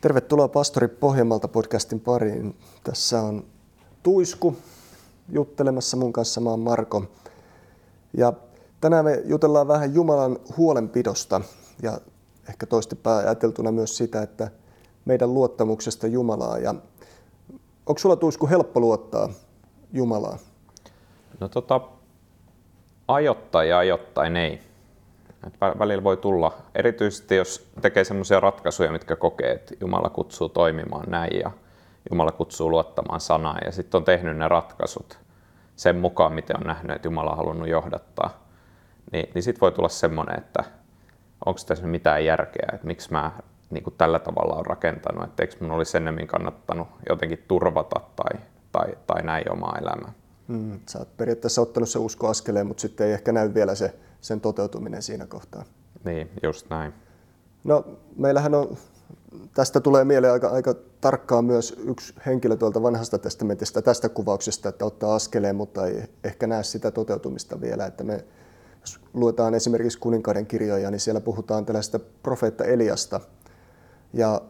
Tervetuloa Pastori Pohjanmalta podcastin pariin. Tässä on Tuisku juttelemassa mun kanssa. Mä oon Marko. Ja tänään me jutellaan vähän Jumalan huolenpidosta ja ehkä toistepää ajateltuna myös sitä, että meidän luottamuksesta Jumalaa. Ja onko sulla Tuisku helppo luottaa Jumalaa? No tota, ajoittain ja ajoittain ei. Et välillä voi tulla, erityisesti jos tekee sellaisia ratkaisuja, mitkä kokee, että Jumala kutsuu toimimaan näin ja Jumala kutsuu luottamaan sanaan ja sitten on tehnyt ne ratkaisut sen mukaan, miten on nähnyt, että Jumala on halunnut johdattaa, niin, niin sitten voi tulla semmoinen, että onko tässä mitään järkeä, että miksi mä niin kuin tällä tavalla on rakentanut, että eikö mun olisi ennemmin kannattanut jotenkin turvata tai, tai, tai näin omaa elämää. Mm, sä oot periaatteessa ottanut se usko askeleen, mutta sitten ei ehkä näy vielä se, sen toteutuminen siinä kohtaa. Niin, just näin. No, meillähän on, tästä tulee mieleen aika, aika tarkkaan myös yksi henkilö tuolta vanhasta testamentista tästä kuvauksesta, että ottaa askeleen, mutta ei ehkä näe sitä toteutumista vielä. Että me, jos luetaan esimerkiksi kuninkaiden kirjoja, niin siellä puhutaan tällaista profeetta Eliasta. Ja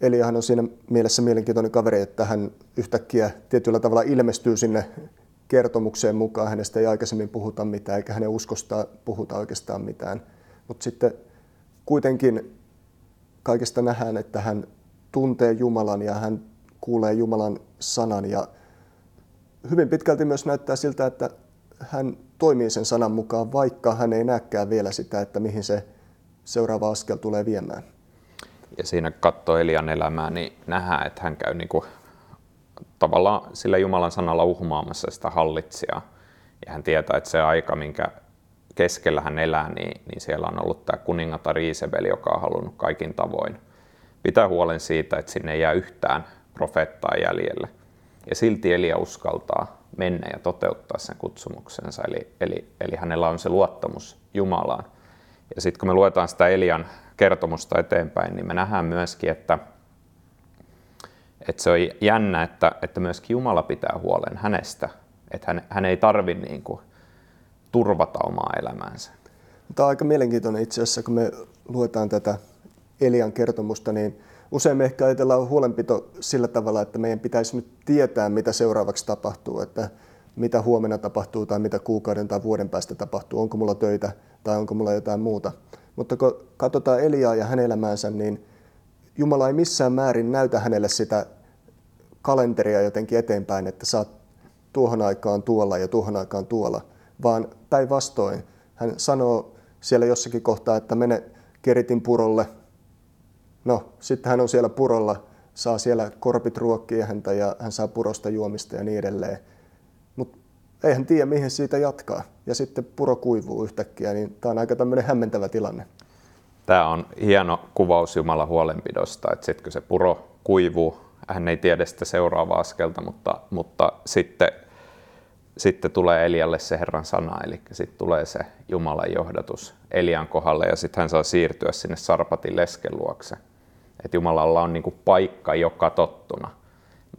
Eliahan on siinä mielessä mielenkiintoinen kaveri, että hän yhtäkkiä tietyllä tavalla ilmestyy sinne kertomukseen mukaan. Hänestä ei aikaisemmin puhuta mitään, eikä hänen uskosta puhuta oikeastaan mitään. Mutta sitten kuitenkin kaikesta nähdään, että hän tuntee Jumalan ja hän kuulee Jumalan sanan. Ja hyvin pitkälti myös näyttää siltä, että hän toimii sen sanan mukaan, vaikka hän ei näkään vielä sitä, että mihin se seuraava askel tulee viemään ja siinä katsoo Elian elämää, niin nähdään, että hän käy niin kuin, tavallaan sillä Jumalan sanalla uhmaamassa sitä hallitsijaa. Ja hän tietää, että se aika, minkä keskellä hän elää, niin, niin siellä on ollut tämä kuningatar Iisebel, joka on halunnut kaikin tavoin pitää huolen siitä, että sinne ei jää yhtään profeettaa jäljelle. Ja silti Elia uskaltaa mennä ja toteuttaa sen kutsumuksensa, eli, eli, eli hänellä on se luottamus Jumalaan. Ja sitten kun me luetaan sitä Elian kertomusta eteenpäin, niin me nähdään myöskin, että, että se on jännä, että, että myöskin Jumala pitää huolen hänestä, että hän, hän ei tarvi niin kuin turvata omaa elämäänsä. Tämä on aika mielenkiintoinen itse asiassa, kun me luetaan tätä Elian kertomusta, niin usein me ehkä ajatellaan huolenpito sillä tavalla, että meidän pitäisi nyt tietää, mitä seuraavaksi tapahtuu, että mitä huomenna tapahtuu tai mitä kuukauden tai vuoden päästä tapahtuu, onko mulla töitä tai onko mulla jotain muuta. Mutta kun katsotaan Eliaa ja hänen elämäänsä, niin Jumala ei missään määrin näytä hänelle sitä kalenteria jotenkin eteenpäin, että saat tuohon aikaan tuolla ja tuohon aikaan tuolla, vaan päinvastoin hän sanoo siellä jossakin kohtaa, että mene Keritin purolle. No, sitten hän on siellä purolla, saa siellä korpit ruokkia häntä ja hän saa purosta juomista ja niin edelleen. Mutta ei hän tiedä, mihin siitä jatkaa. Ja sitten puro kuivuu yhtäkkiä, niin tämä on aika tämmöinen hämmentävä tilanne. Tämä on hieno kuvaus Jumalan huolenpidosta, että sitten kun se puro kuivuu, hän ei tiedä sitä seuraavaa askelta, mutta, mutta sitten, sitten tulee Elialle se Herran sana, eli sitten tulee se Jumalan johdatus Elian kohdalle ja sitten hän saa siirtyä sinne Sarpatin lesken luokse. Että Jumalalla on niinku paikka jo katottuna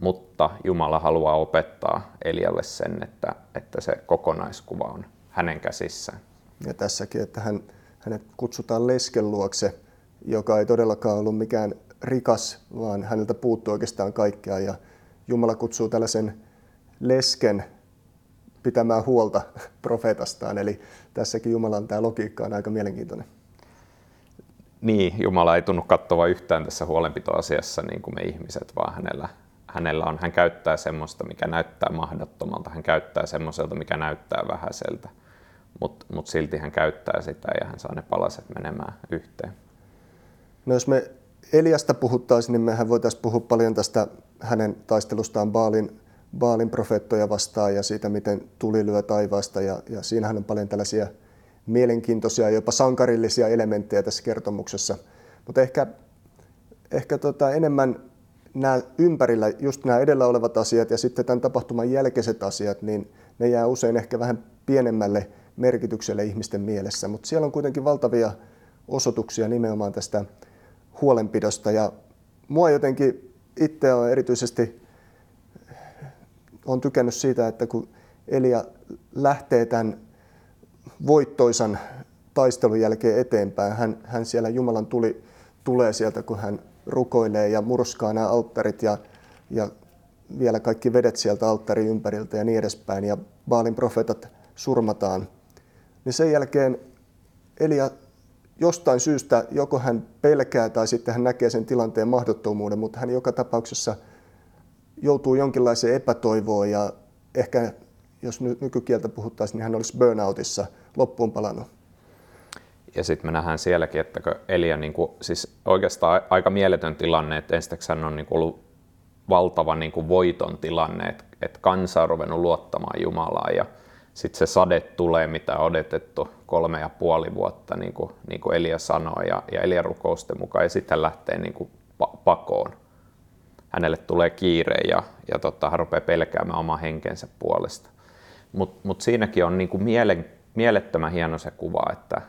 mutta Jumala haluaa opettaa Elialle sen, että, että se kokonaiskuva on hänen käsissään. Ja tässäkin, että hän, hänet kutsutaan lesken luokse, joka ei todellakaan ollut mikään rikas, vaan häneltä puuttuu oikeastaan kaikkea. Ja Jumala kutsuu tällaisen lesken pitämään huolta profeetastaan. Eli tässäkin Jumalan tämä logiikka on aika mielenkiintoinen. Niin, Jumala ei tunnu kattova yhtään tässä huolenpitoasiassa niin kuin me ihmiset, vaan hänellä, hänellä on, hän käyttää semmoista, mikä näyttää mahdottomalta, hän käyttää semmoiselta, mikä näyttää vähäiseltä, mutta mut silti hän käyttää sitä ja hän saa ne palaset menemään yhteen. No jos me Eliasta puhuttaisiin, niin mehän voitaisiin puhua paljon tästä hänen taistelustaan Baalin, Baalin profeettoja vastaan ja siitä, miten tuli lyö taivaasta. Ja, ja siinähän on paljon tällaisia mielenkiintoisia, jopa sankarillisia elementtejä tässä kertomuksessa. Mutta ehkä, ehkä tota enemmän nämä ympärillä, just nämä edellä olevat asiat ja sitten tämän tapahtuman jälkeiset asiat, niin ne jää usein ehkä vähän pienemmälle merkitykselle ihmisten mielessä. Mutta siellä on kuitenkin valtavia osoituksia nimenomaan tästä huolenpidosta. Ja mua jotenkin itse on erityisesti on tykännyt siitä, että kun Elia lähtee tämän voittoisan taistelun jälkeen eteenpäin. Hän, hän siellä Jumalan tuli, tulee sieltä, kun hän rukoilee ja murskaa nämä alttarit ja, ja vielä kaikki vedet sieltä alttarin ympäriltä ja niin edespäin. Ja Baalin profeetat surmataan. Niin sen jälkeen Elia jostain syystä joko hän pelkää tai sitten hän näkee sen tilanteen mahdottomuuden, mutta hän joka tapauksessa joutuu jonkinlaiseen epätoivoon ja ehkä jos nykykieltä puhuttaisiin, niin hän olisi burnoutissa loppuun palannut. Ja sitten me nähdään sielläkin, että Elia, niin kuin, siis oikeastaan aika mieletön tilanne, että ensinnäkin hän on niin kuin ollut valtava niin kuin voiton tilanne, että, että kansa on ruvennut luottamaan Jumalaan ja sitten se sade tulee, mitä on odotettu kolme ja puoli vuotta, niin kuin, niin kuin Elia sanoi, ja, ja Elia rukousten mukaan, ja sitten hän lähtee niin kuin pakoon. Hänelle tulee kiire ja, ja tota, hän rupeaa pelkäämään oman henkensä puolesta. Mutta mut siinäkin on niin kuin mielen, mielettömän hieno se kuva, että,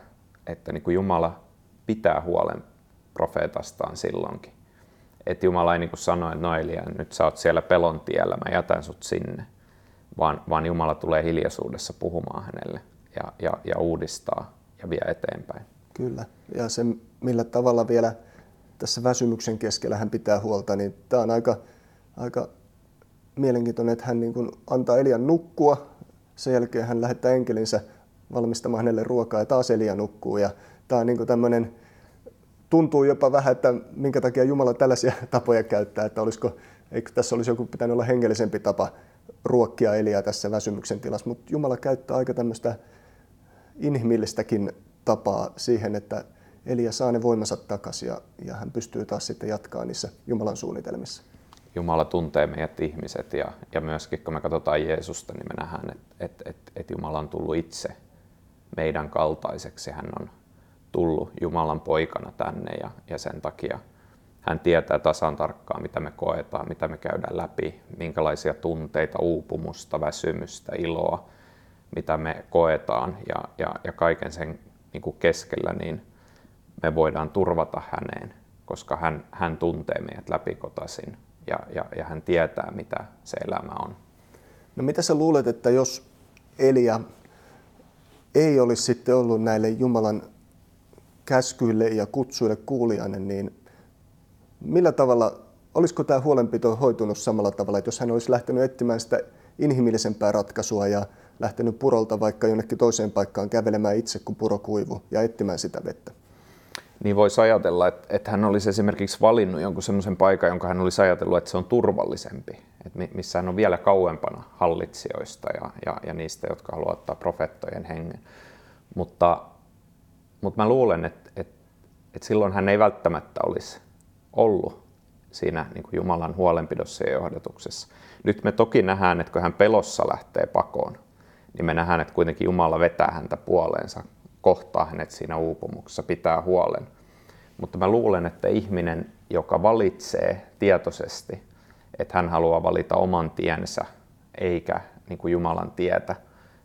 että niin kuin Jumala pitää huolen profeetastaan silloinkin. Että Jumala ei niin kuin sano, että no Elia, nyt sä oot siellä pelon tiellä, mä jätän sut sinne vaan, vaan Jumala tulee hiljaisuudessa puhumaan hänelle ja, ja, ja uudistaa ja vie eteenpäin. Kyllä, ja se millä tavalla vielä tässä väsymyksen keskellä hän pitää huolta, niin tämä on aika, aika mielenkiintoinen, että hän niin kuin antaa Elian nukkua, sen jälkeen hän lähettää enkelinsä valmistamaan hänelle ruokaa ja taas Elia nukkuu. Ja tämä on niin tämmöinen, tuntuu jopa vähän, että minkä takia Jumala tällaisia tapoja käyttää, että olisiko, eikö tässä olisi joku pitänyt olla hengellisempi tapa ruokkia Eliä tässä väsymyksen tilassa, mutta Jumala käyttää aika tämmöistä inhimillistäkin tapaa siihen, että Elia saa ne voimansa takaisin ja, ja hän pystyy taas sitten jatkaa niissä Jumalan suunnitelmissa. Jumala tuntee meidät ihmiset ja, ja myöskin kun me katsotaan Jeesusta, niin me nähdään, että et, et, et Jumala on tullut itse meidän kaltaiseksi. Hän on tullut Jumalan poikana tänne ja, ja sen takia – hän tietää tasan tarkkaan, mitä me koetaan, mitä me käydään läpi, minkälaisia tunteita, uupumusta, väsymystä, iloa, mitä me koetaan. Ja, ja, ja kaiken sen niin kuin keskellä niin me voidaan turvata häneen, koska hän, hän tuntee meidät läpikotaisin ja, ja, ja hän tietää, mitä se elämä on. No mitä sä luulet, että jos Elia ei olisi sitten ollut näille Jumalan käskyille ja kutsuille kuulijainen, niin millä tavalla, olisiko tämä huolenpito hoitunut samalla tavalla, että jos hän olisi lähtenyt etsimään sitä inhimillisempää ratkaisua ja lähtenyt purolta vaikka jonnekin toiseen paikkaan kävelemään itse, kun puro kuivu ja etsimään sitä vettä? Niin voisi ajatella, että, että hän olisi esimerkiksi valinnut jonkun sellaisen paikan, jonka hän olisi ajatellut, että se on turvallisempi, että missä hän on vielä kauempana hallitsijoista ja, ja, ja niistä, jotka haluavat ottaa profettojen hengen. Mutta, mutta mä luulen, että, että, että silloin hän ei välttämättä olisi ollut siinä niin kuin Jumalan huolenpidossa ja johdatuksessa. Nyt me toki nähdään, että kun hän pelossa lähtee pakoon, niin me nähdään, että kuitenkin Jumala vetää häntä puoleensa, kohtaa hänet siinä uupumuksessa, pitää huolen. Mutta mä luulen, että ihminen, joka valitsee tietoisesti, että hän haluaa valita oman tiensä eikä niin kuin Jumalan tietä,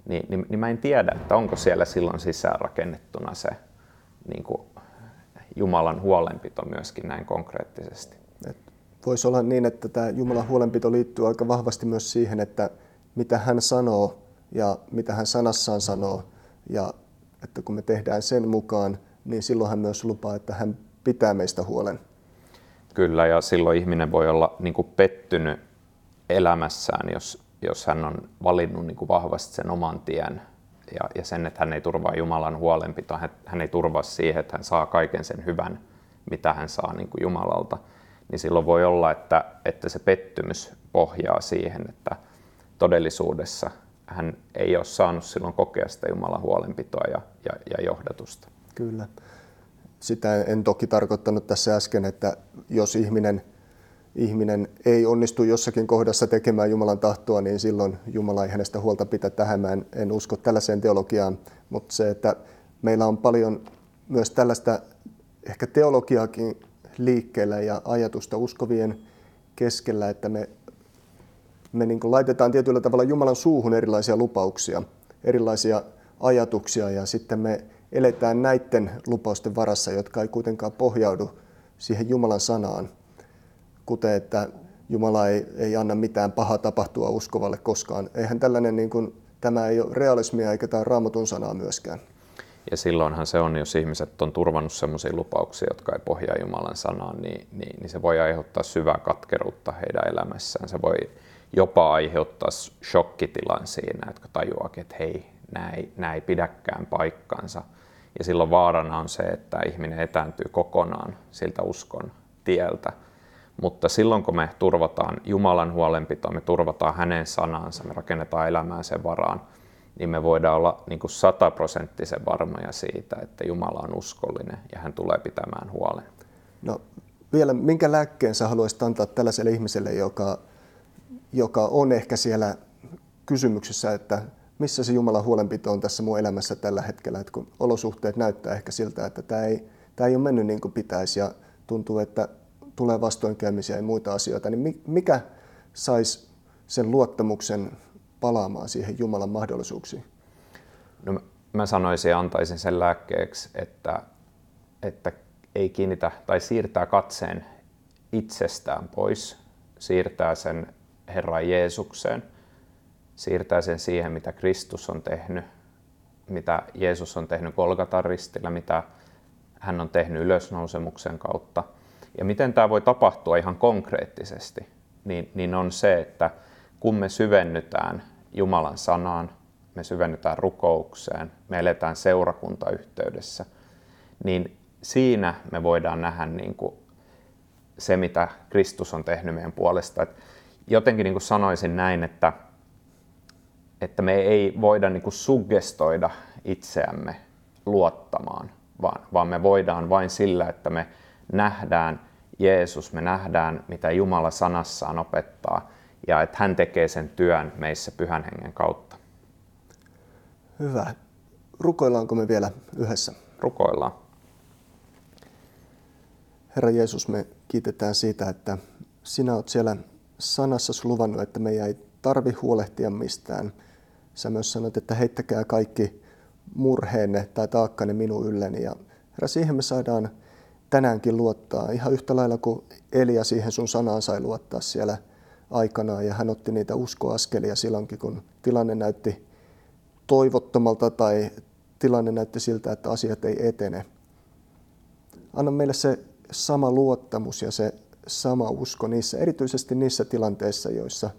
niin, niin, niin mä en tiedä, että onko siellä silloin sisään rakennettuna se niin kuin Jumalan huolenpito myöskin näin konkreettisesti. voisi olla niin, että tämä Jumalan huolenpito liittyy aika vahvasti myös siihen, että mitä hän sanoo ja mitä hän sanassaan sanoo. Ja että kun me tehdään sen mukaan, niin silloin hän myös lupaa, että hän pitää meistä huolen. Kyllä, ja silloin ihminen voi olla niin kuin pettynyt elämässään, jos, jos hän on valinnut niin kuin vahvasti sen oman tien ja, ja sen, että hän ei turvaa Jumalan huolenpitoa, hän, hän ei turvaa siihen, että hän saa kaiken sen hyvän, mitä hän saa niin kuin Jumalalta, niin silloin voi olla, että, että se pettymys pohjaa siihen, että todellisuudessa hän ei ole saanut silloin kokea sitä Jumalan huolenpitoa ja, ja, ja johdatusta. Kyllä. Sitä en toki tarkoittanut tässä äsken, että jos ihminen – ihminen ei onnistu jossakin kohdassa tekemään Jumalan tahtoa, niin silloin Jumala ei hänestä huolta pitää tähän. Mä en, en usko tällaiseen teologiaan, mutta se, että meillä on paljon myös tällaista ehkä teologiaakin liikkeellä ja ajatusta uskovien keskellä, että me, me niin laitetaan tietyllä tavalla Jumalan suuhun erilaisia lupauksia, erilaisia ajatuksia ja sitten me eletään näiden lupausten varassa, jotka ei kuitenkaan pohjaudu siihen Jumalan sanaan kuten että Jumala ei, ei anna mitään pahaa tapahtua uskovalle koskaan. Eihän tällainen, niin kuin, tämä ei ole realismia eikä tämä raamatun sanaa myöskään. Ja silloinhan se on, jos ihmiset on turvannut sellaisia lupauksia, jotka ei pohjaa Jumalan sanaan, niin, niin, niin se voi aiheuttaa syvää katkeruutta heidän elämässään. Se voi jopa aiheuttaa shokkitilan siinä, että tajuakin, että hei, nämä ei, nämä ei pidäkään paikkansa. Ja silloin vaarana on se, että ihminen etääntyy kokonaan siltä uskon tieltä. Mutta silloin kun me turvataan Jumalan huolenpitoa, me turvataan hänen sanansa, me rakennetaan elämää sen varaan, niin me voidaan olla niin kuin sataprosenttisen varmoja siitä, että Jumala on uskollinen ja hän tulee pitämään huolen. No vielä, minkä lääkkeen sä haluaisit antaa tällaiselle ihmiselle, joka, joka on ehkä siellä kysymyksessä, että missä se Jumalan huolenpito on tässä mun elämässä tällä hetkellä, että kun olosuhteet näyttää ehkä siltä, että tämä ei, tämä ei ole mennyt niin kuin pitäisi ja tuntuu, että tulee vastoinkäymisiä ja muita asioita, niin mikä saisi sen luottamuksen palaamaan siihen Jumalan mahdollisuuksiin? No, mä sanoisin ja antaisin sen lääkkeeksi, että, että ei kiinnitä tai siirtää katseen itsestään pois, siirtää sen Herran Jeesukseen, siirtää sen siihen, mitä Kristus on tehnyt, mitä Jeesus on tehnyt Golgatan ristillä, mitä hän on tehnyt ylösnousemuksen kautta. Ja miten tämä voi tapahtua ihan konkreettisesti, niin, niin on se, että kun me syvennytään Jumalan sanaan, me syvennytään rukoukseen, me eletään seurakuntayhteydessä, niin siinä me voidaan nähdä niin kuin se, mitä Kristus on tehnyt meidän puolesta. Et jotenkin niin kuin sanoisin näin, että, että me ei voida niin kuin suggestoida itseämme luottamaan, vaan, vaan me voidaan vain sillä, että me nähdään Jeesus, me nähdään, mitä Jumala sanassaan opettaa, ja että hän tekee sen työn meissä pyhän hengen kautta. Hyvä. Rukoillaanko me vielä yhdessä? Rukoillaan. Herra Jeesus, me kiitetään siitä, että sinä olet siellä sanassa luvannut, että meidän ei tarvi huolehtia mistään. Sä myös sanoit, että heittäkää kaikki murheenne tai taakkanne minun ylleni. Ja herra, siihen me saadaan tänäänkin luottaa. Ihan yhtä lailla kuin Elia siihen sun sanaan sai luottaa siellä aikanaan ja hän otti niitä uskoaskelia silloinkin, kun tilanne näytti toivottomalta tai tilanne näytti siltä, että asiat ei etene. Anna meille se sama luottamus ja se sama usko niissä, erityisesti niissä tilanteissa, joissa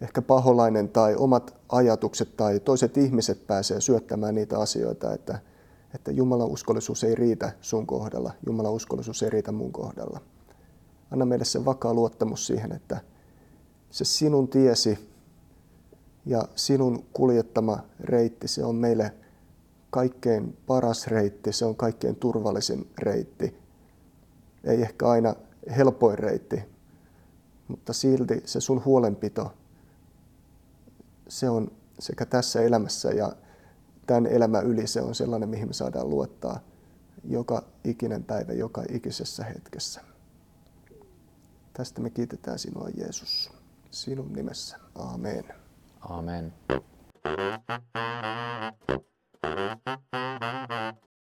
ehkä paholainen tai omat ajatukset tai toiset ihmiset pääsee syöttämään niitä asioita, että, että Jumalan uskollisuus ei riitä sun kohdalla, Jumalan uskollisuus ei riitä mun kohdalla. Anna meille se vakaa luottamus siihen, että se sinun tiesi ja sinun kuljettama reitti, se on meille kaikkein paras reitti, se on kaikkein turvallisin reitti. Ei ehkä aina helpoin reitti, mutta silti se sun huolenpito, se on sekä tässä elämässä ja tämän elämän yli se on sellainen, mihin me saadaan luottaa joka ikinen päivä, joka ikisessä hetkessä. Tästä me kiitetään sinua, Jeesus sinun nimessä. Amen. Amen.